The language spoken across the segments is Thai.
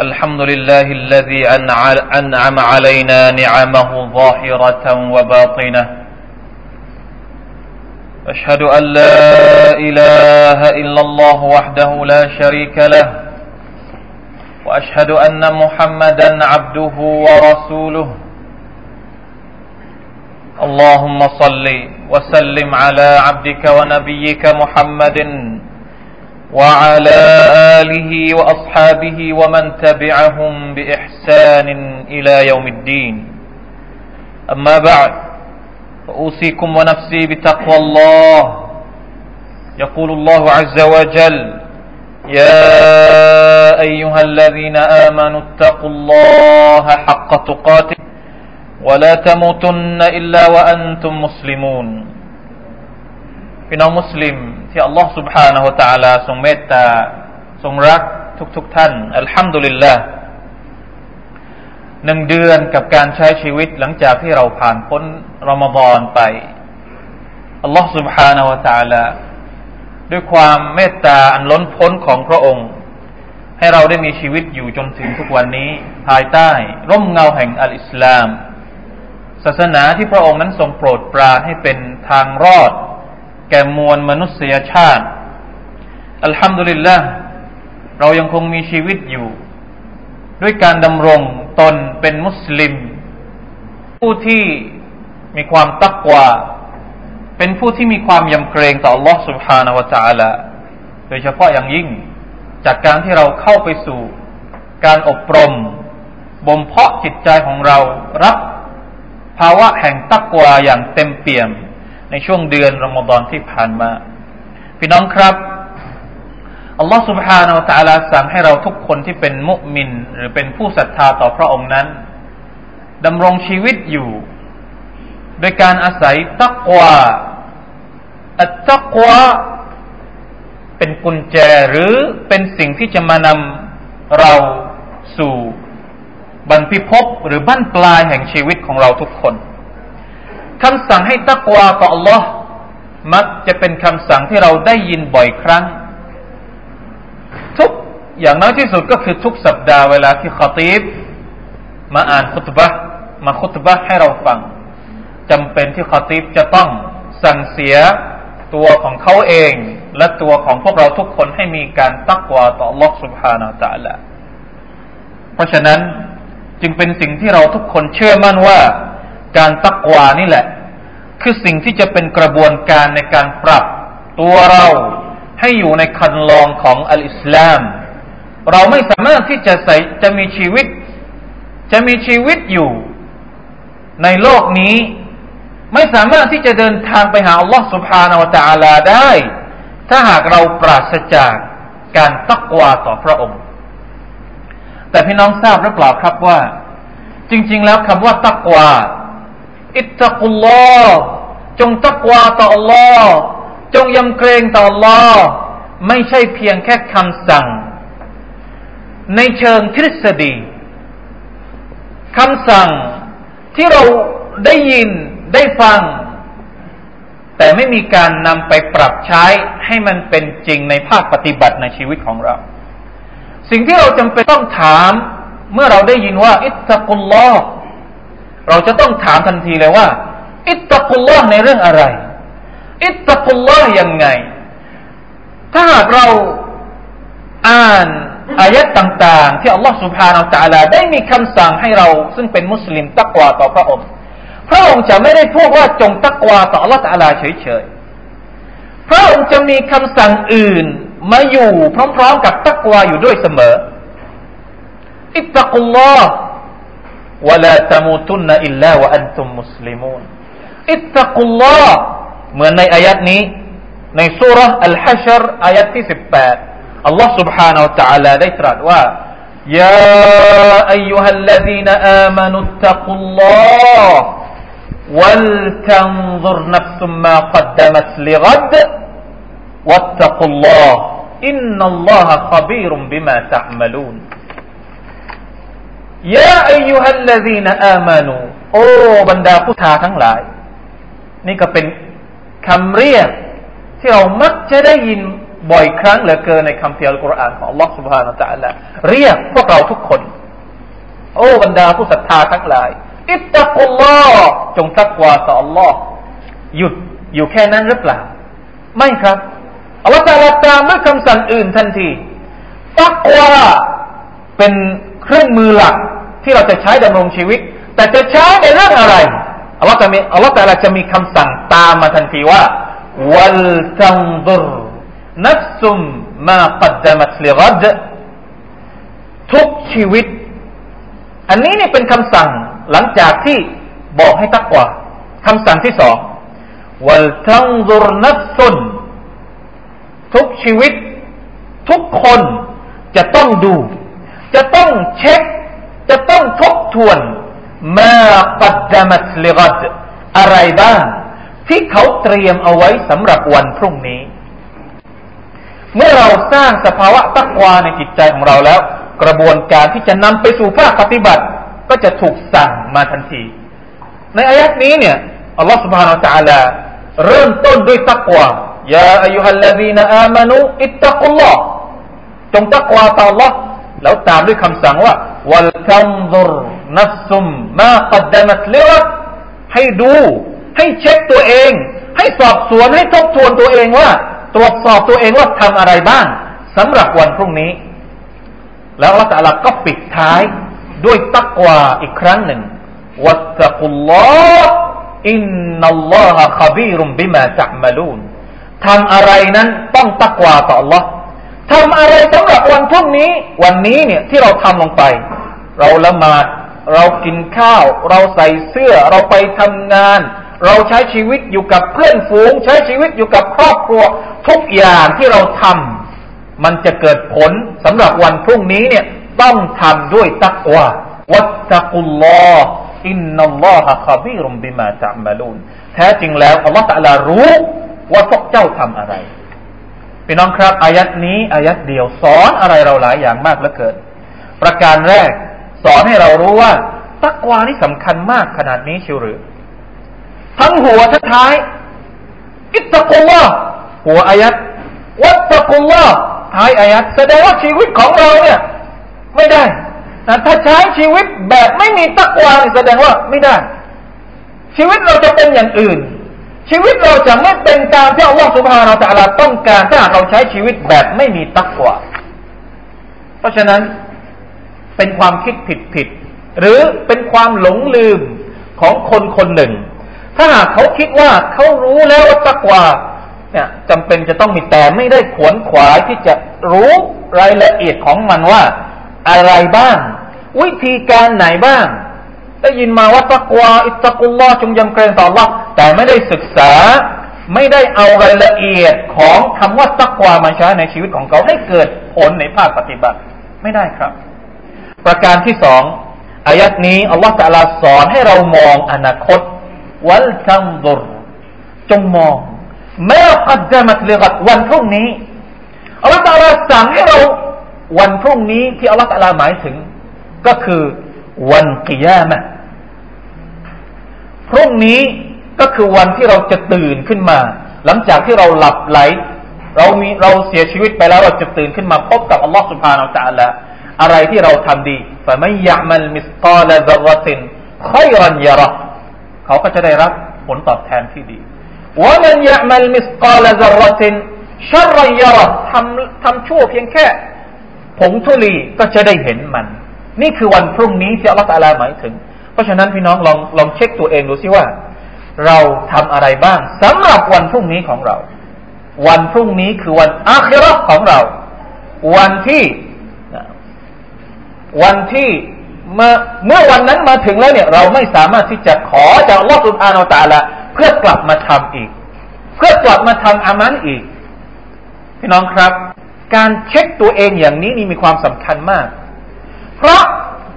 الحمد لله الذي أنعم علينا نعمه ظاهرة وباطنة أشهد أن لا إله إلا الله وحده لا شريك له وأشهد أن محمدا عبده ورسوله اللهم صل وسلم على عبدك ونبيك محمد وعلى آله وأصحابه ومن تبعهم بإحسان إلى يوم الدين. أما بعد فأوصيكم ونفسي بتقوى الله. يقول الله عز وجل يا أيها الذين آمنوا اتقوا الله حق تقاته ولا تموتن إلا وأنتم مسلمون. إنه مسلم ที่อัลลอฮ์ سبحانه และ تعالى ทรงเมตตาทรงรักทุกๆทท่านอัลฮัมดุลิลละหนึ่งเดือนกับการใช้ชีวิตหลังจากที่เราผ่านพ้นรอมฎอนไปอัลลอฮ์ سبحانه และ تعالى ด้วยความเมตตาอันล้นพ้นของพระองค์ ให้เราได้มีชีวิตอยู่จนถึงทุกวันนี้ ภายใต้ ร่มเงาแห่งอัลอิสลาม ศาสนาที่พระองค์นั้นทรงโปรดปรานให้เป็นทางรอด แก่มวลมนุษยชาติ อัลฮัมดุลิลละเรายังคงมีชีวิตอยู่ ด้วยการดำรงตนเป็นมุสลิม ผู้ที่มีความตักวาเป็นผู้ที่มีความยำเกรงต่อ Allah سبحانه และ تعالى โดยเฉพาะอย่างยิ่ง จากการที่เราเข้าไปสู่ การอบรมบ่มเพาะจิตใจของเรารับภาวะแห่งตักวาอย่างเต็มเปี่ยม ในช่วงเดือนรอมฎอนที่ผ่านมา พี่น้องครับอัลลอฮฺ سبحانه และ تعالى สั่งให้เราทุกคนที่เป็นมุมิน หรือเป็นผู้ศรัทธาต่อพระองค์นั้นดำรงชีวิตอยู่ โดยการอาศัยตักวาอัตตักวาเป็นกุญแจหรือเป็นสิ่งที่จะมานำเราสู่บรรพิภพหรือบั้นปลายแห่งชีวิตของเราทุกคน คำสั่งให้ตักวาต่อ Allah มักจะเป็นคำสั่งที่เราได้ยินบ่อยครั้ง ทุกอย่างน้อยที่สุดก็คือทุกสัปดาห์เวลาที่ขตีบมาอ่านคุตบะมาคุตบะให้เราฟังจำเป็นที่ขตีบจะต้องสั่งเสียตัวของเขาเอง และตัวของพวกเราทุกคนให้มีการตักวาต่อ Allah سبحانه และ تعالى เพราะฉะนั้นจึงเป็นสิ่งที่เราทุกคนเชื่อมั่นว่า การตักวานี่แหละ คือสิ่งที่จะเป็นกระบวนการในการปรับตัวเราให้อยู่ในคันลองของอัลอิสลาม เราไม่สามารถที่จะใส่จะมีชีวิต จะมีชีวิตอยู่ ในโลกนี้ ไม่สามารถที่จะเดินทางไปหาอัลลอฮ์สุบฮานาวะตะอาลาได้ ถ้าหากเราปราศจากการตักวาต่อพระองค์ แต่พี่น้องทราบหรือเปล่าครับว่า จริง ๆ แล้วคำว่าตักวา อิตตะกุลลอจงตักวาต่อ Allah จงยำเกรงต่อ Allah ไม่ใช่เพียงแค่คำสั่ง ในเชิงทฤษฎีคำสั่งที่เราได้ยินได้ฟัง แต่ไม่มีการนำไปปรับใช้ให้มันเป็นจริงในภาคปฏิบัติในชีวิตของเรา สิ่งที่เราจำเป็นต้องถาม เมื่อเราได้ยินว่า อิตตะกุลลอฮ์ เราจะต้องถามทันทีเลยว่า อิตตะกุลลอฮ์ในเรื่องอะไร อิตตะกุลลอฮ์ยังไง ถ้าหากเราอ่านอายัดต่างๆ ที่อัลลอฮ์สุบฮานาอัลลาได้มีคำสั่งให้เราซึ่งเป็นมุสลิมตักวาต่อพระองค์ พระองค์จะไม่ได้พูดว่าจงตักวาต่ออัลลอฮ์ตะลาเฉยๆ พระองค์จะมีคำสั่งอื่นมาอยู่พร้อมๆกับตักวาอยู่ด้วยเสมอ อิตตะกุลลอฮ์ ولا تموتن إلا وأنتم مسلمون اتقوا الله เหมือนในอายัดนี้ ในสุรอัลฮัชรอายัดที่สิบแปดอัลลอฮ์ سبحانه และ تعالى ได้ตรัสว่า يا أيها الذين آمنوا اتقوا الله ولتنظر نفس ما قدمت لغد واتقوا الله إن الله خبير بما تعملون ยาอายุฮัลลซีนอามานูโอ้บรรดาผู้ทาทั้งหลาย นี่ก็เป็นคำเรียก ที่เรามักจะได้ยิน บ่อยครั้งเหลือเกินในคำเพียรกุรอานของ Allah سبحانه และ تعالى เรียกพวกเราทุกคน โอ้บรรดาผู้ศรัทธาทั้งหลาย อิตตะกุลลอฮ์จงตักวาต่อ Allah หยุดอยู่แค่นั้นหรือเปล่า ไม่ครับอัลลอฮฺตาลาตามด้วยคำสั่งอื่นทันทีตักวาเป็นเครื่องมือหลัก ที่เราจะใช้ดำรงชีวิต แต่จะใช้ในเรื่องอะไรอัลลอฮฺจะมีอัลลอฮฺตาลาจะมีคำสั่งตามมาทันทีว่าวัลตังดุรนัฟซุมมาปัดดมัตลิรัดทุกชีวิต อันนี้นี่เป็นคำสั่งหลังจากที่บอกให้ตักว่าคำสั่งที่สองวัลตังดุรนัฟซุนทุกชีวิต ทุกคนจะต้องดู จะต้องเช็ค จะต้องทบทวนมาปัดดมัตลิกัดอะไรบ้างที่เขาเตรียมเอาไว้สำหรับวันพรุ่งนี้ เมื่อเราสร้างสภาวะตักวาในจิตใจของเราแล้ว กระบวนการที่จะนำไปสู่ภาคปฏิบัติ ก็จะถูกสั่งมาทันที ในอายัดนี้เนี่ยอัลลอฮฺ سبحانه และ تعالى เริ่มต้นด้วยตักวายาอายุฮัลลดีนอามานุอิตตะกุลลอฮ์จงตักวาต่อ Allah แล้วตามด้วยคำสั่งว่า วัลคัมซุรนัฟซุมมากัดดมัตลิรัตให้ดู ให้เช็คตัวเอง ให้สอบสวนให้ทบทวนตัวเองว่า ตรวจสอบตัวเองว่าทำอะไรบ้างสำหรับวันพรุ่งนี้ แล้วอัลลอฮฺก็ปิดท้ายด้วยตักวาอีกครั้งหนึ่งวัตตะกุลลอฮ์อินนัลลอฮะขบีรุมบิมาจัมลูนทำอะไรนั้นต้องตักวาต่อ Allah ทำอะไรสำหรับวันพรุ่งนี้ วันนี้เนี่ยที่เราทำลงไป เราละหมาดเรากินข้าว เราใส่เสื้อ เราไปทำงาน เราใช้ชีวิตอยู่กับเพื่อนฝูง ใช้ชีวิตอยู่กับครอบครัว ทุกอย่างที่เราทำมันจะเกิดผลสำหรับวันพรุ่งนี้เนี่ยต้องทำด้วยตักวาวัตตะกุลลอฮ์อินนัลลอฮะขบีรุมบิมาจัมลูนแท้จริงแล้วอัลลอฮฺตะลารู้ว่าพวกเจ้าทำอะไร พี่น้องครับอายัดนี้อายัดเดียวสอนอะไรเราหลายอย่างมากเหลือเกิน ประการแรก สอนให้เรารู้ว่า ตักวานี่สำคัญมากขนาดนี้เชิวหรือ ทั้งหัวทั้งท้าย อิตตะกุลลอหัวอายัดวัตตะกุลลอท้ายอายัดแสดงว่าชีวิตของเราเนี่ย ไม่ได้แต่ถ้าใช้ชีวิตแบบไม่มีตักวาแสดงว่าไม่ได้ ชีวิตเราจะเป็นอย่างอื่น ชีวิตเราจะไม่เป็นตามที่อัลลอฮฺสุบฮานาอัลลอฮต้องการถ้าเราใช้ชีวิตแบบไม่มีตักกว่าเพราะฉะนั้นเป็นความคิดผิดผิดหรือเป็นความหลงลืมของคนคนหนึ่ง ถ้าหากเขาคิดว่าเขารู้แล้วว่าตักกว่าเนี่ยจำเป็นจะต้องมีแต่ไม่ได้ขวนขวายที่จะรู้รายละเอียดของมันว่า อะไรบ้าง วิธีการไหนบ้าง ได้ยินมาว่าตักวาอิตตะกุลลอจงยำเกรงต่อ Allah แต่ไม่ได้ศึกษา ไม่ได้เอารายละเอียดของคำว่าตักวามาใช้ในชีวิตของเขาให้เกิดผลในภาคปฏิบัติ ไม่ได้ครับ ประการที่สองอายัดนี้อัลลอฮฺจะลาสอนให้เรามองอนาคตวัลตังดุรจงมองแม้กัดจะมัตลิกัดวันพรุ่งนี้อัลลอฮฺจะลาสั่งให้เราวันพรุ่งนี้ที่อัลลอฮฺจะลาหมายถึง ก็คือวันกิยามะ พรุ่งนี้ก็คือวันที่เราจะตื่นขึ้นมา หลังจากที่เราหลับไหล เรามีเราเสียชีวิตไปแล้วเราจะตื่นขึ้นมาพบกับอัลลอฮฺสุบฮานาอัลลอฮฺอะไรที่เราทำดีฟะไม่ยะมัลมิสกาลซารตินค่อยรันยาระเขาก็จะได้รับผลตอบแทนที่ดีวะมันยะมัลมิสกาลซารตินชัรรันยาระทำทำชั่วเพียงแค่ผงทุลีก็จะได้เห็นมัน นี่คือวันพรุ่งนี้ที่อัลลอฮฺหมายถึง เพราะฉะนั้นพี่น้องลองลองเช็คตัวเองดูซิว่า เราทำอะไรบ้างสำหรับวันพรุ่งนี้ของเรา วันพรุ่งนี้คือวันอาคิรอของเรา วันที่วันที่เมื่อเมื่อวันนั้นมาถึงแล้วเนี่ย เราไม่สามารถที่จะขอจากลอสุภาโนตาละเพื่อกลับมาทำอีก เพื่อกลับมาทำอามันอีก พี่น้องครับ การเช็คตัวเองอย่างนี้นี่มีความสำคัญมาก เพราะ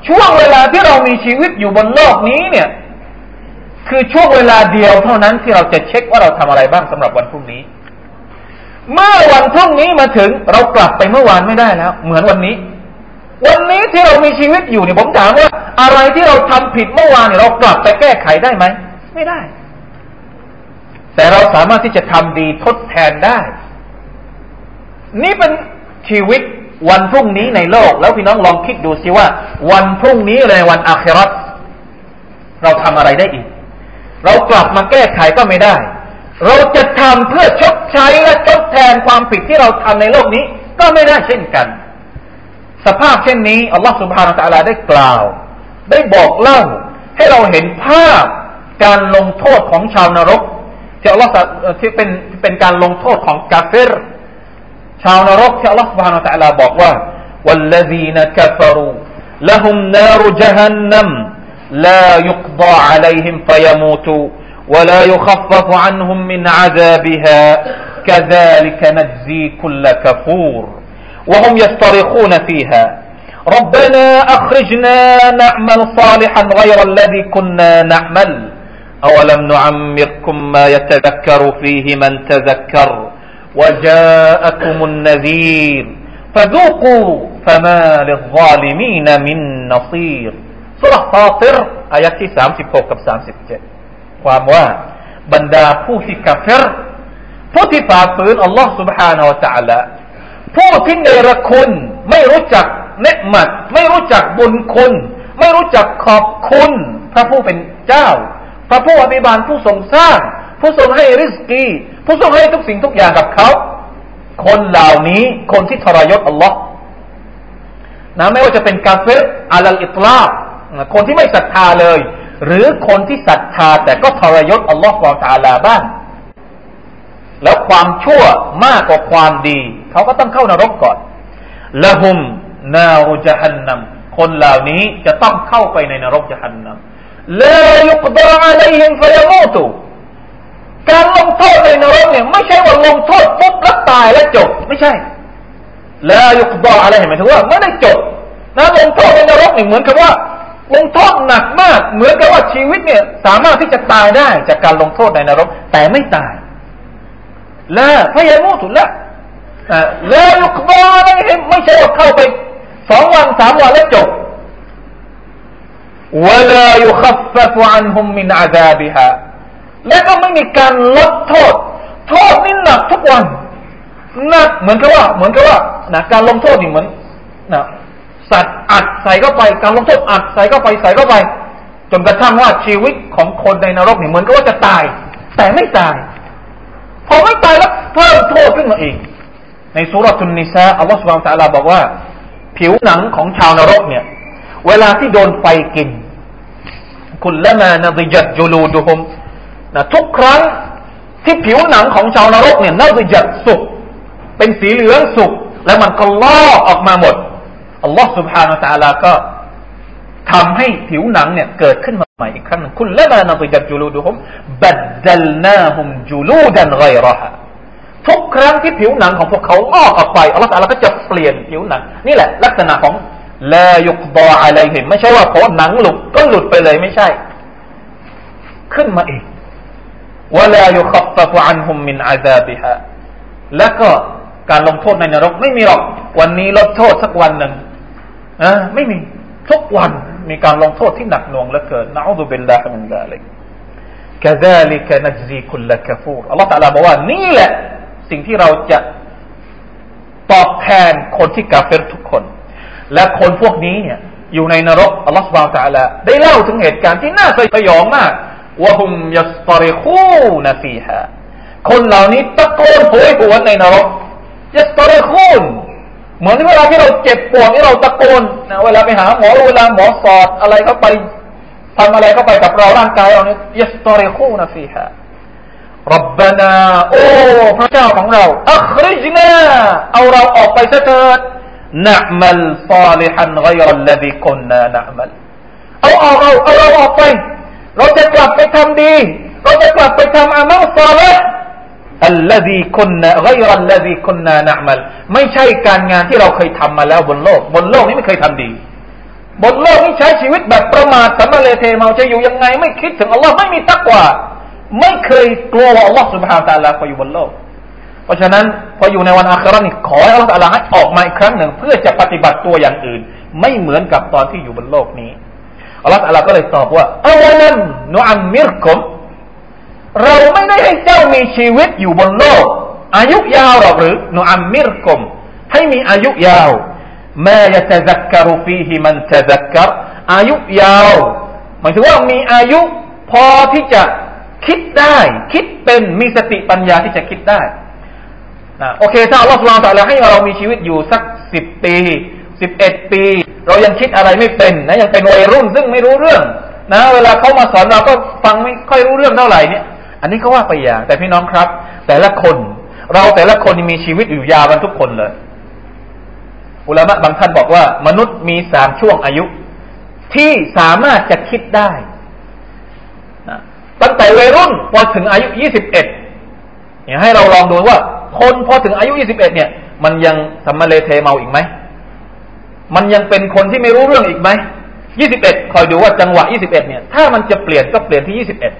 ช่วงเวลาที่เรามีชีวิตอยู่บนโลกนี้เนี่ย คือช่วงเวลาเดียวเท่านั้นที่เราจะเช็คว่าเราทำอะไรบ้างสำหรับวันพรุ่งนี้ เมื่อวันพรุ่งนี้มาถึงเรากลับไปเมื่อวานไม่ได้แล้ว เหมือนวันนี้ วันนี้ที่เรามีชีวิตอยู่เนี่ยผมถามว่าอะไรที่เราทำผิดเมื่อวานเนี่ยเรากลับไปแก้ไขได้ไหมไม่ได้ แต่เราสามารถที่จะทำดีทดแทนได้ นี่เป็นชีวิต วันพรุ่งนี้ในโลก แล้วพี่น้องลองคิดดูสิว่า วันพรุ่งนี้เลยวันอาคราตเราทำอะไรได้อีก เรากลับมาแก้ไขก็ไม่ได้ เราจะทำเพื่อชดใช้และทดแทนความผิดที่เราทำในโลกนี้ ก็ไม่ได้เช่นกัน สภาพเช่นนี้อัลลอฮฺสุบฮานาตะลาได้กล่าว ได้บอกเล่า ให้เราเห็นภาพการลงโทษของชาวนรกที่อัลลอฮฺที่เป็นเป็นการลงโทษของกาเฟร ชาวนรกที่อัลลอฮฺ سبحانه และ تعالى บอกว่า والذين كفروا لهم نار جهنم لا يقضى عليهم فيموتوا ولا يخفف عنهم من عذابها كذلك نجزي كل كفور وهم يصطرخون فيها ربنا أخرجنا نعمل صالحا غير الذي كنا نعمل أولم نعمركم ما يتذكر فيه من تذكر وجاءكم النذير فذوقوا فما للظالمين من نصير สุรฟาติรอายะที่สามสิบหกกับสามสิบเจ็ดความว่าบรรดาผู้ที่กัฟรผู้ที่ฝ่าฝืนอัลลอฮ์ سبحانه และ تعالى ผู้ที่เนรคุณไม่รู้จักเนืหมัดไม่รู้จักบุญคุณ ไม่รู้จักขอบคุณ พระผู้เป็นเจ้า พระผู้อภิบาลผู้ทรงสร้าง ผู้ทรงให้ริสกี ผู้ทรงให้ทุกสิ่งทุกอย่างกับเขา คนเหล่านี้คนที่ทรยศอัลลอฮ์นะไม่ว่าจะเป็นกาเฟรอัลอิตลาคนที่ไม่ศรัทธาเลย หรือคนที่ศรัทธาแต่ก็ทรยศอัลลอฮ์วาตาลาบ้าง แล้วความชั่วมากกว่าความดี เขาก็ต้องเข้านรกก่อนละหุมนารุจฮันนัมคนเหล่านี้จะต้องเข้าไปในนรกจฮันนัมลายุกดะอะลัยฮิมฟยมูตุ การลงโทษในนรกเนี่ยไม่ใช่ว่าลงโทษปุ๊บแล้วตายแล้วจบ ไม่ใช่ลายุกดะอะไรเห็นไหมถือว่าไม่ได้จบนะลงโทษในนรกเนี่ยเหมือนกับว่าลงโทษหนักมาก เหมือนกับว่าชีวิตเนี่ย สามารถที่จะตายได้จากการลงโทษในนรก แต่ไม่ตายละพยามูตุละแล้วยุกบาอะไรไม่ใช่ว่าเข้าไปสองวันสามวันแล้วจบ ولا يخفف عنهم من عذابها และก็ไม่มีการลดโทษ โทษนี่หนักทุกวันหนักเหมือนกับว่า เหมือนกับว่านะการลงโทษนี่เหมือนนะสัตว์อัดใส่เข้าไป การลงโทษอัดใส่เข้าไปใส่เข้าไป จนกระทั่งว่าชีวิตของคนในนรกนี่เหมือนกับว่าจะตาย แต่ไม่ตาย พอไม่ตายแล้วเพิ่มโทษขึ้นมาอีก ในสุรทุนนิซาอัลลอฮฺสุบานตะลาบอกว่า ผิวหนังของชาวนรกเนี่ย เวลาที่โดนไฟกิน คุณละมานะดิจัดจูลูดุฮุม นะทุกครั้งที่ผิวหนังของชาวนรกเนี่ยน่าจะหยัดสุกเป็นสีเหลืองสุกแล้วมันก็ลอกออกมาหมดอัลลอฮฺสุบฮานาตาลาก็ทำให้ผิวหนังเนี่ยเกิดขึ้นมาใหม่อีกครั้งหนึ่งคุณละมานาติกัดจูลูดูฮุมบัดดัลนาฮุมจูลูดันไรรอฮะทุกครั้งที่ผิวหนังของพวกเขาลอกออกไปอัลลอฮฺตาลาก็จะเปลี่ยนผิวหนัง นี่แหละ ลักษณะของลายุกบออะไรเห็น ไม่ใช่ว่าพอหนังหลุดก็หลุดไปเลยไม่ใช่ ขึ้นมาอีก วะลายุขับตะฟอันฮุมมินอาซาบิฮะแล้วก็การลงโทษในนรกไม่มีหรอก วันนี้ลดโทษสักวันหนึ่งนะไม่มีทุกวันมีการลงโทษที่หนักหน่วงเหลือเกินนะنعوذ بالله من ذلك كذلك نجزي كل كفور อัลลอฮฺตะลาบอกว่านี่แหละ สิ่งที่เราจะตอบแทนคนที่กาเฟรทุกคน และคนพวกนี้เนี่ย อยู่ในนรกอัลลอฮฺสุบานตะลาได้เล่าถึงเหตุการณ์ที่น่าสยองมาก وهم يصطرخون فيها คนเหล่านี้ตะโกนโหยหวนในนรก يصطرخونเหมือนเวลาที่เราเจ็บปวดที่เราตะโกนนะเวลาไปหาหมอเวลาหมอสอดอะไรเข้าไปทำอะไรเข้าไปกับเราร่างกายเราเนี่ยยัสตริคูนฟีฮะรับบานาโอ้พระเจ้าของเราอัคริจนาเอาเราออกไปเถิดนะมัลซาลิฮันไกรลลดีคุนนานะมัลเอาเอาเราเอาเราออกไป เราจะกลับไปทำดี เราจะกลับไปทำอามัลซาลห์الذي كنا غير الذي كنا نعمل ไม่ใช่การงานที่เราเคยทำมาแล้วบนโลก บนโลกนี้ไม่เคยทำดี บนโลกนี้ใช้ชีวิตแบบประมาทสำมะเลเทเมาจะอยู่ยังไง ไม่คิดถึงอัลลอฮ์ไม่มีตักวา ไม่เคยกลัวอัลลอฮ์สุบฮานตะลาพออยู่บนโลก เพราะฉะนั้นพออยู่ในวันอาคิเราะฮ์นี่ขอให้อัลลอฮ์ตะลาให้ออกมาอีกครั้งหนึ่ง เพื่อจะปฏิบัติตัวอย่างอื่น ไม่เหมือนกับตอนที่อยู่บนโลกนี้ อัลลอฮฺอัลลอฮ์ก็เลยตอบว่าأولمนุอัมมิรกุมเราไม่ได้ให้เจ้ามีชีวิตอยู่บนโลก อายุยาวหรอกหรือนุอัมมิรกุมให้มีอายุยาวมายะตะซักกรุฟีฮิมันตะซักกรอายุยาวหมายถึงว่ามีอายุพอที่จะคิดได้ คิดเป็นมีสติปัญญาที่จะคิดได้นะโอเคถ้าอัลลอฮฺสุลตานให้เรามีชีวิตอยู่สักสิบปี สิบเอ็ดปี เรายังคิดอะไรไม่เป็นนะยังเป็นวัยรุ่นซึ่งไม่รู้เรื่อง นะ เวลาเขามาสอนเราก็ฟังไม่ค่อยรู้เรื่องเท่าไหร่เนี่ย อันนี้ก็ว่าไปอย่าง แต่พี่น้องครับ แต่ละคน เราแต่ละคนมีชีวิตอยู่ยาวกันทุกคนเลยอุลามะบางท่านบอกว่ามนุษย์มีสามช่วงอายุ ที่สามารถจะคิดได้ตั้งแต่วัยรุ่นพอถึงอายุยี่สิบเอ็ดอยากให้เราลองดูว่า คนพอถึงอายุยี่สิบเอ็ดเนี่ย มันยังสำมะเลเทเมาอีกไหม มันยังเป็นคนที่ไม่รู้เรื่องอีกไหมยี่สิบเอ็ดคอยดูว่าจังหวะยี่สิบเอ็ดเนี่ย ถ้ามันจะเปลี่ยนก็เปลี่ยนที่ยี่สิบเอ็ด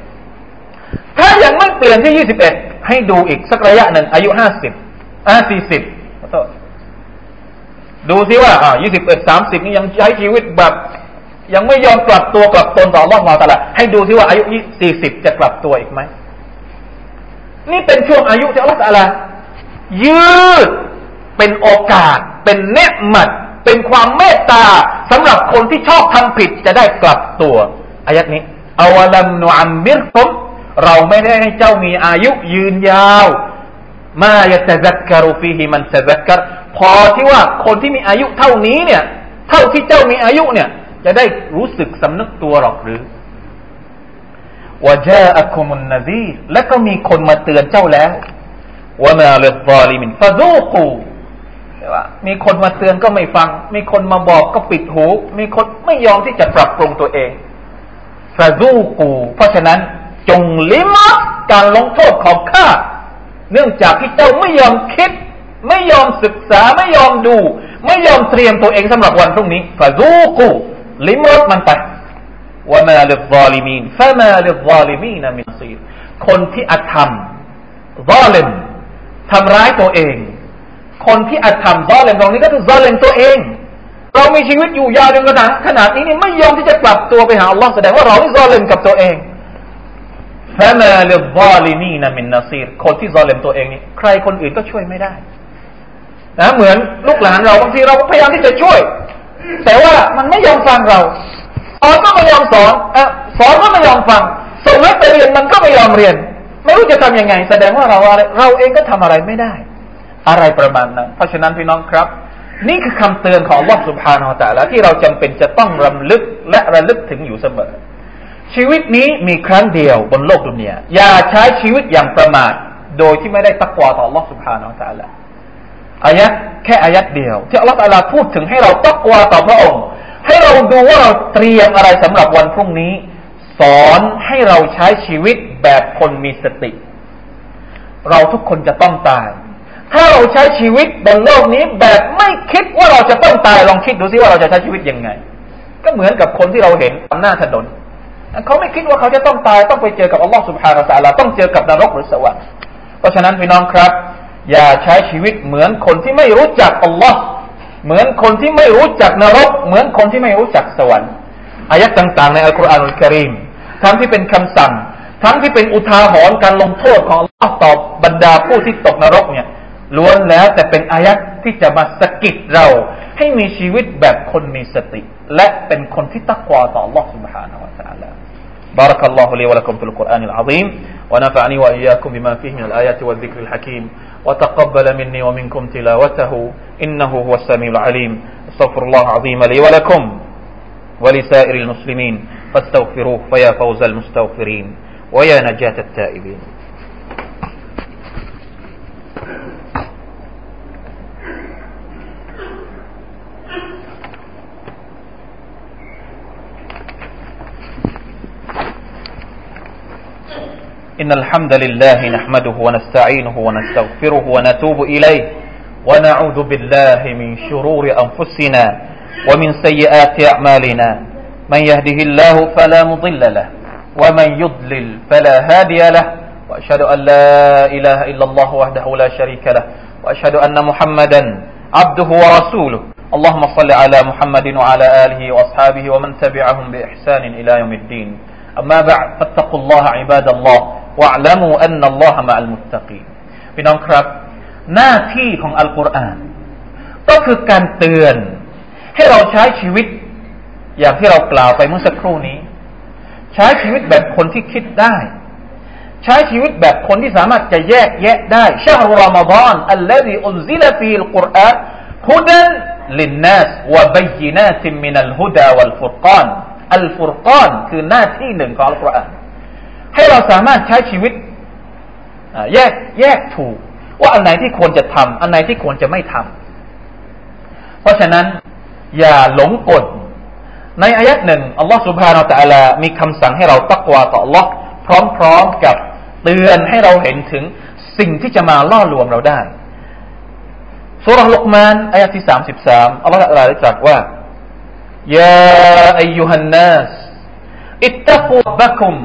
ถ้ายังไม่เปลี่ยนที่ยี่สิบเอ็ดให้ดูอีกสักระยะหนึ่งอายุห้าสิบอ่าสี่สิบดูซิว่าอ่ายี่สิบเอ็ดสามสิบนี่ยังใช้ชีวิตแบบ ยังไม่ยอมกลับตัวกลับตนต่อรอบมาตลอดให้ดูซิว่าอายุสี่สิบจะกลับตัวอีกไหมนี่เป็นช่วงอายุที่อัลลอฮฺยืดเป็นโอกาสเป็นเนืหมัด เป็นความเมตตาสำหรับคนที่ชอบทำผิดจะได้กลับตัวอายัดนี้อาวลัมนุอัมมิรคุมเราไม่ได้ให้เจ้ามีอายุยืนยาวมายะตะซักกรุฟีฮิมันตะซักกรพอที่ว่าคนที่มีอายุเท่านี้เนี่ย เท่าที่เจ้ามีอายุเนี่ย จะได้รู้สึกสำนึกตัวหรอกหรือวะจาอัคุมุนนซีและก็มีคนมาเตือนเจ้าแล้วว่ามาลิซาลิมินฟะดูกู ว่า มีคนมาเตือนก็ไม่ฟัง มีคนมาบอกก็ปิดหู มีคนไม่ยอมที่จะปรับปรุงตัวเองฟาซูกู เพราะฉะนั้นจงลิมการลงโทษของข้า เนื่องจากที่เจ้าไม่ยอมคิด ไม่ยอมศึกษาไม่ยอมดู ไม่ยอมเตรียมตัวเองสำหรับวันพรุ่งนี้ฟาซูกูลิมรสมันไปว่ามาลิซาลิมีนฟามาลิซาลิมีนมินซีคนที่อธรรมซาลิมทำร้ายตัวเอง คนที่อาจทำซอเลมตรงนี้ก็คือซอเลมตัวเอง เรามีชีวิตอยู่ยาวจนกระทั่งขนาดนี้นี่ไม่ยอมที่จะกลับตัวไปหาอัลลอฮ์แสดงว่าเราที่ซอเลมกับตัวเองฟะมาลิซาลิมีนะมินนาซีรคนที่ซอเลมตัวเองนี่ใครคนอื่นก็ช่วยไม่ได้นะเหมือนลูกหลานเราบางทีเราก็พยายามที่จะช่วย แต่ว่ามันไม่ยอมฟังเราสอนก็ไม่ยอมสอนอสอนก็ไม่ยอมฟังส่งให้ไปเรียนมันก็ไม่ยอมเรียน ไม่รู้จะทํำยังไง แสดงว่าเราเราเองก็ทำอะไรไม่ได้ อะไรประมาณนั้น เพราะฉะนั้นพี่น้องครับ นี่คือคำเตือนของวัสุภานาแต่ละที่เราจำเป็นจะต้องรำลึกและระลึกถึงอยู่เสมอ ชีวิตนี้มีครั้งเดียวบนโลกดุนยาอย่าใช้ชีวิตอย่างประมาทโดยที่ไม่ได้ตักวาต่อวัสุภานาแต่ละอายัดแค่อายัดเดียวที่อัลลอฮฺตาลาพูดถึงให้เราตักวาต่อพระองค์ ให้เราดูว่าเราเตรียมอะไรสำหรับวันพรุ่งนี้ สอนให้เราใช้ชีวิตแบบคนมีสติ เราทุกคนจะต้องตาย ถ้าเราใช้ชีวิตบนโลกนี้แบบไม่คิดว่าเราจะต้องตายลองคิดดูซิว่าเราจะใช้ชีวิตยังไง ก็เหมือนกับคนที่เราเห็นตามหน้าถนนเขาไม่คิดว่าเขาจะต้องตายต้องไปเจอกับอัลลอฮฺสุบฮานาอัลลอฮต้องเจอกับนรกหรือสวรรค์เพราะฉะนั้นพี่น้องครับ อย่าใช้ชีวิตเหมือนคนที่ไม่รู้จักอัลลอฮ์เหมือนคนที่ไม่รู้จักนรก เหมือนคนที่ไม่รู้จักสวรรค์อายัดต่างๆ ในอัลกุรอานอุลกิริมทั้งที่เป็นคำสั่ง ทั้งที่เป็นอุทาหรณ์การลงโทษของอัลลอฮ์ต่อบรรดาผู้ที่ตกนรกเนี่ย ล้วนแล้วแต่เป็นอายัดที่จะมาสกิดเรา ให้มีชีวิตแบบคนมีสติ และเป็นคนที่ตักวาต่อ Allah سبحانه และ تعالى بارك الله لي ولكم في القرآن العظيم ونفعني وإياكم بما فيه من الآيات والذكر الحكيم وتقبل مني ومنكم تلاوته إنه هو السميع العليم استغفر الله العظيم لي ولكم ولسائر المسلمين فاستغفروه فيا فوز المستغفرين ويا نجاة التائبين إن الحمد لله نحمده ونستعينه ونستغفره ونتوب إليه ونعوذ بالله من شرور أنفسنا ومن سيئات أعمالنا. من يهده الله فلا مضل له ومن يضلل فلا هادي له وأشهد أن لا إله إلا الله وحده لا شريك له وأشهد أن محمدا عبده ورسوله. اللهم صل على محمد وعلى آله وأصحابه ومن تبعهم بإحسان إلى يوم الدين. أما بعد فاتقوا الله عباد الله. วะละมูอันนัลลอฮะมะอัลมุตตะกีพี่น้องครับ หน้าที่ของอัลกุรอาน ก็คือการเตือน ให้เราใช้ชีวิต อย่างที่เรากล่าวไปเมื่อสักครู่นี้ ใช้ชีวิตแบบคนที่คิดได้ ใช้ชีวิตแบบคนที่สามารถจะแยกแยะได้ชาฮรอมฎอนอัลลอฮีอุนซิลฟีลกุรอานฮุดันลินนัสวะบยินาติมินัลฮุดาวัลฟุรกานอัลฟุรกานคือหน้าที่หนึ่งของอัลกุรอาน ให้เราสามารถใช้ชีวิตแยกแยกถูก ว่าอันไหนที่ควรจะทำ อันไหนที่ควรจะไม่ทำ เพราะฉะนั้น อย่าหลงกลในอายัดหนึ่งอัลลอฮฺสุบฮานาอัลลอฮมีคำสั่งให้เราตักวาต่ออัลลอฮ์พร้อมๆกับเตือนให้เราเห็นถึงสิ่งที่จะมาล่อลวงเราได้สุรลุกมานอายะที่สามสิบสามอัลลอฮฺลตรัสตรัสว่ายาอายุฮันนัสอิตตะกูบักุม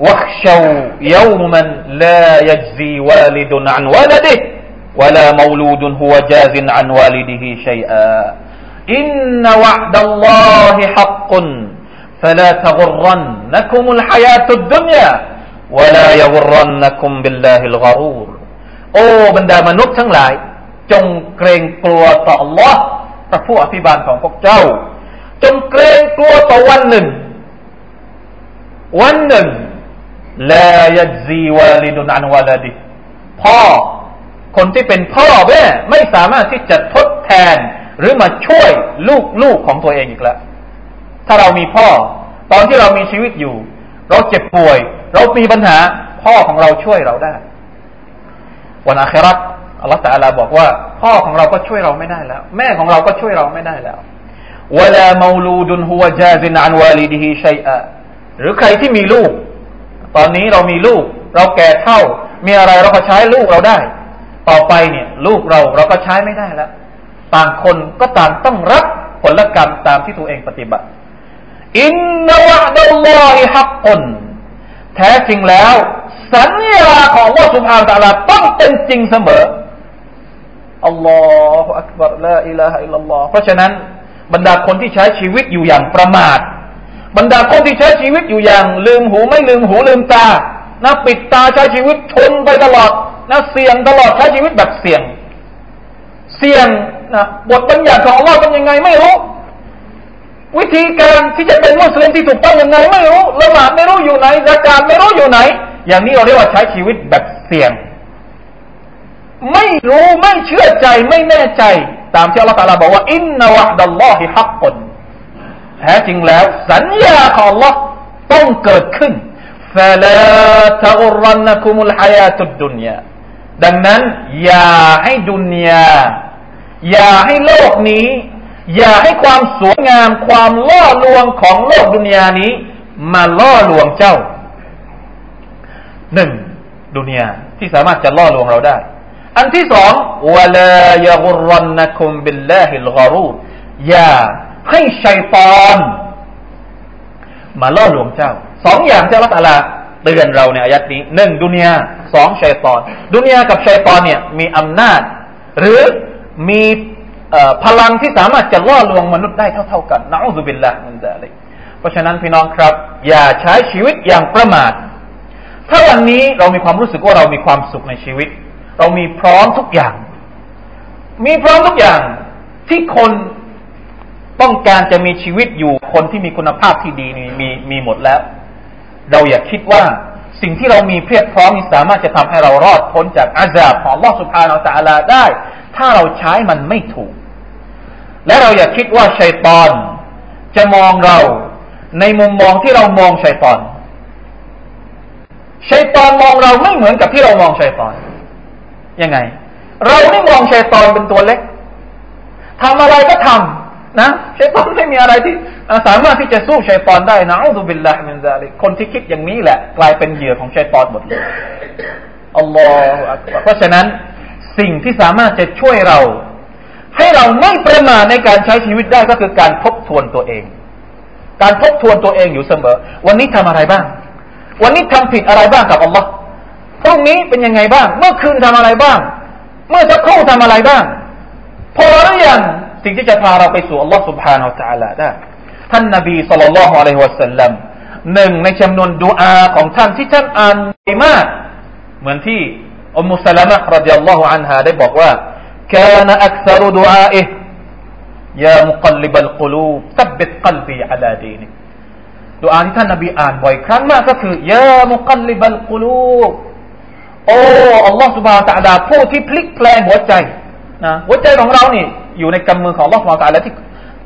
واخشوا يوما لا يجزي والد عن ولده ولا مولود هو جاز عن والده شيئا إن وعد الله حق فلا تغرنكم الحياة الدنيا ولا يغرنكم بالله الغرور โอ้บรรดามนุษย์ทั้งหลายจงเกรงกลัวต่อ Allah พระผู้อภิบาลของพวกเจ้าจงเกรงกลัวต่อวันหนึ่ง วันหนึ่ง ลายซีวาลิดุนอันวาลดิพ่อคนที่เป็นพ่อแม่ไม่สามารถที่จะทดแทนหรือมาช่วยลูกลูกของตัวเองอีกแล้ว ถ้าเรามีพ่อ ตอนที่เรามีชีวิตอยู่ เราเจ็บป่วย เรามีปัญหาพ่อของเราช่วยเราได้ วันอาคราอัลลอฮฺตะอาลาบอกว่า พ่อของเราก็ช่วยเราไม่ได้แล้ว แม่ของเราก็ช่วยเราไม่ได้แล้ววลามูลูดุนฮุวจาซินอันวาลิดิฮิชัยอะหรือใครที่มีลูก ตอนนี้เรามีลูก เราแก่เท่า มีอะไรเราก็ใช้ลูกเราได้ ต่อไปเนี่ย ลูกเราเราก็ใช้ไม่ได้แล้ว ต่างคนก็ต่างต้องรับผลกรรมตามที่ตัวเองปฏิบัติ อินนวะดัลลอฮิฮักกุนแท้จริงแล้ว สัญญาของว่าสุภาพตาลาต้องเป็นจริงเสมออัลลอฮฺอักบารละอิลาฮะอิลลัลลอฮเพราะฉะนั้นบรรดาคนที่ใช้ชีวิตอยู่อย่างประมาท บรรดาคนที่ใช้ชีวิตอยู่อย่าง ลืมหูไม่ลืมหูลืมตานะปิดตาใช้ชีวิตชนไปตลอดนะเสี่ยงตลอดใช้ชีวิตแบบเสี่ยง เสี่ยงนะบทบัญญัติของเราเป็นยังไงไม่รู้ วิธีการที่จะเป็นมุสลิมที่ถูกต้องยังไงไม่รู้ละหมาดไม่รู้อยู่ไหนละการไม่รู้อยู่ไหน อย่างนี้เราเรียกว่าใช้ชีวิตแบบเสี่ยง ไม่รู้ไม่เชื่อใจไม่แน่ใจ ตามที่อัลลอฮฺตาลาบอกว่าอินนาวะดัลลอฮิฮักกุน แท้จริงแล้ว สัญญาของ Allah ต้องเกิดขึ้นฟะลาตะอุรันนะคุมุลฮายาตุดุนยาดังนั้น อย่าให้ดุนยาอย่าให้โลกนี้ อย่าให้ความสวยงามความล่อลวงของโลกดุนยานี้ มาล่อลวงเจ้าหนึ่งดุนยาที่สามารถจะล่อลวงเราได้ อันที่สองวลายกุรนคุมบิลลาฮิลกรูอย่า ให้ชัยตอน มาล่อลวงเจ้าสองอย่างที่อัลลอฮฺเตือนเราในอายัดนี้หนึ่งดุนยาสองชัยตอน ดุนยากับชัยตอนเนี่ยมีอำนาจ หรือมีพลังที่สามารถจะล่อลวงมนุษย์ได้เท่า ๆกันนะอุบิลละมันจะอะไรเพราะฉะนั้นพี่น้องครับ อย่าใช้ชีวิตอย่างประมาทถ้าวันนี้เรามีความรู้สึกว่าเรามีความสุขในชีวิต เรามีพร้อมทุกอย่าง มีพร้อมทุกอย่างที่คน ต้องการจะมีชีวิตอยู่คนที่มีคุณภาพที่ดีมีมีมีหมดแล้ว เราอย่าคิดว่าสิ่งที่เรามีเพียบพร้อมนี้สามารถจะทำให้เรารอดพ้นจากอาซาบของลอสุภาเราตาลาได้ ถ้าเราใช้มันไม่ถูก และเราอย่าคิดว่าชัยตอน จะมองเราในมุมมองที่เรามองชัยตอนชัยตอนมองเราไม่เหมือนกับที่เรามองชัยตอนยังไง เราไม่มองชัยตอนเป็นตัวเล็กทำอะไรก็ทำ นะชัยตอนไม่มีอะไรที่สามารถที่จะสู้ชัยตอนได้นะنعوذ بالله من ذلك คนที่คิดอย่างนี้แหละ กลายเป็นเหยื่อของชัยตอนหมดเลยอัลลอฮฺเพราะฉะนั้นสิ่งที่สามารถจะช่วยเรา ให้เราไม่ประมาทในการใช้ชีวิตได้ก็คือการทบทวนตัวเอง การทบทวนตัวเองอยู่เสมอ วันนี้ทำอะไรบ้าง วันนี้ทำผิดอะไรบ้างกับอัลลอฮ์พรุ่งนี้เป็นยังไงบ้าง เมื่อคืนทำอะไรบ้าง เมื่อสักครู่ทำอะไรบ้าง พอหรือยัง สิ่งที่จะพาเราไปสู่อัลลอฮ์ سبحانه และ تعالى ได้ ท่านนบีสุลต่านละฮ์อะลัยฮิวะสัลลัมหนึ่งในจำนวนดูอาของท่านที่ท่านอ่านมาก เหมือนที่ อุมมุสลามะรดิยัลลอฮุอันฮาได้บอกว่า كان أكثر دعائه يا مقلب القلوب ثبت قلبي على دينك ดูอาที่ท่านนบีอ่านบ่อยครั้งมากก็คือยามุกัลลิบัลกุลูบโอ้อัลลอฮฺสุบฮาตะลาผู้ที่พลิกแปลงหัวใจนะหัวใจของเรานี่ อยู่ในกำมือของลอสุบฮาตะลาที่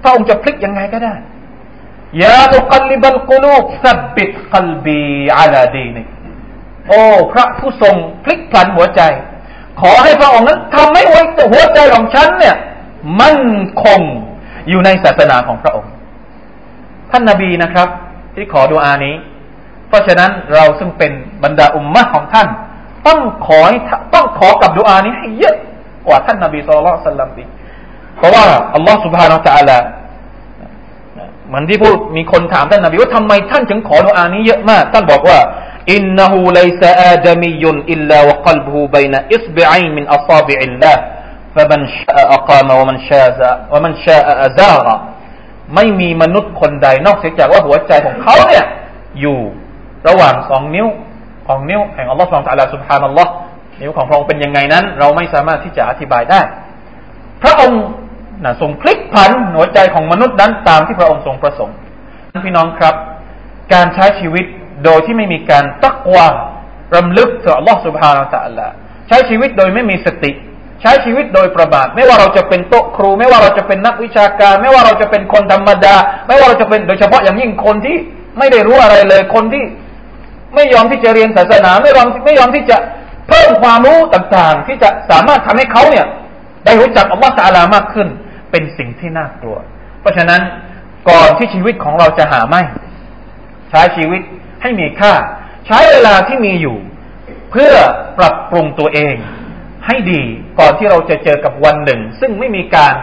พระองค์จะพลิกยังไงก็ได้ยามุกัลลิบัลกุลูบสับบิดกัลบีอาลาดีนิโอ้พระผู้ทรงพลิกผันหัวใจ ขอให้พระองค์นั้นทำให้หัวใจของฉันเนี่ย มั่นคงอยู่ในศาสนาของพระองค์ ท่านนาบีนะครับ ที่ขอดูอานี้ เพราะฉะนั้นเราซึ่งเป็นบรรดาอุมมะของท่าน ต้องขอต้องขอกับดูอานี้ให้เยอะกว่าท่านนาบีสุลต่านสัลลัมอีก เพราะว่าอัลลอฮฺสุบฮานาตะอัลลอฮมันที่พูดมีคนถามท่านนบีว่าทำไมท่านถึงขอดุอานี้เยอะมาก ท่านบอกว่าอินนหูไลซาอาดามิยุนอิลลาวะกลบูบัยนอิสบัยมินอัศบิอิลลาฟะมันชาอักามะวะมันชาซะวะมันชาอะซาระไม่มีมนุษย์คนใดนอกเสียจากว่าหัวใจของเขาเนี่ย อยู่ระหว่างสองนิ้วของนิ้วแห่งอัลลอฮฺสุบฮานาตะอัลลอฮ์นิ้วของพระองค์เป็นยังไงนั้น เราไม่สามารถที่จะอธิบายได้ พระองค์นะทรงพลิกผันหัวใจของมนุษย์นั้นตามที่พระองค์ทรงประสงค์พี่น้องครับ การใช้ชีวิตโดยที่ไม่มีการตักวารำลึกถึงอัลลอฮฺสุบฮานาตะลาใช้ชีวิตโดยไม่มีสติ ใช้ชีวิตโดยประมาทไม่ว่าเราจะเป็นโต๊ะครู ไม่ว่าเราจะเป็นนักวิชาการ ไม่ว่าเราจะเป็นคนธรรมดา ไม่ว่าเราจะเป็นโดยเฉพาะอย่างยิ่งคนที่ไม่ได้รู้อะไรเลยคนที่ ไม่ยอมที่จะเรียนศาสนาไม่ยอมไม่ยอมที่จะเพิ่มความรู้ต่างๆ ที่จะสามารถทำให้เขาเนี่ย ได้รู้จักอัลลอฮฺตาลามากขึ้น เป็นสิ่งที่น่ากลัว เพราะฉะนั้นก่อนที่ชีวิตของเราจะหาไม่ ใช้ชีวิตให้มีค่า ใช้เวลาที่มีอยู่ เพื่อปรับปรุงตัวเอง ให้ดีก่อนที่เราจะเจอกับวันหนึ่ง ซึ่งไม่มีการ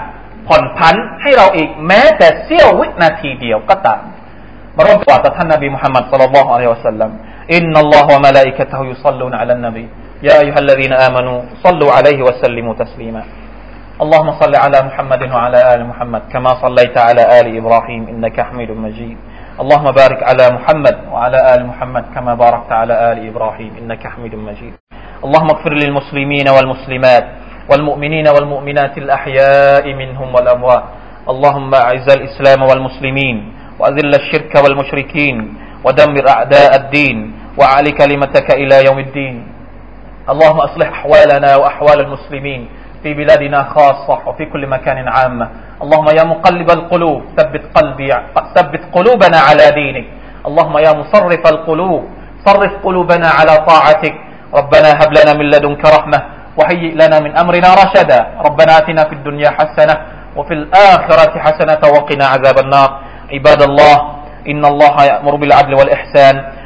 ผ่อนผันให้เราอีกแม้แต่เสี้ยววินาทีเดียวก็ตามมาร่วมกล่าวกับท่านนบีมุฮัมมัดصلى الله عليه وسلم إن الله وملائكته يصلون على النبي يا أيها الذين آمنوا صلوا عليه وسلموا تسليما اللهم صل على محمد وعلى آل محمد كما صليت على آل إبراهيم إنك حميد مجيد. اللهم بارك على محمد وعلى آل محمد كما باركت على آل إبراهيم إنك حميد مجيد. اللهم اغفر للمسلمين والمسلمات والمؤمنين والمؤمنات الأحياء منهم والأموات. اللهم أعز الإسلام والمسلمين وأذل الشرك والمشركين ودمر أعداء الدين وعلي كلمتك إلى يوم الدين. اللهم أصلح أحوالنا وأحوال المسلمين في بلادنا خاصة وفي كل مكان عامة. اللهم يا مقلب القلوب ثبت قلبي ثبت قلوبنا على دينك. اللهم يا مصرف القلوب صرف قلوبنا على طاعتك. ربنا هب لنا من لدنك رحمة وهيئ لنا من أمرنا رشدا. ربنا آتنا في الدنيا حسنة وفي الآخرة حسنة وقنا عذاب النار. عباد الله إن الله يأمر بالعدل والإحسان.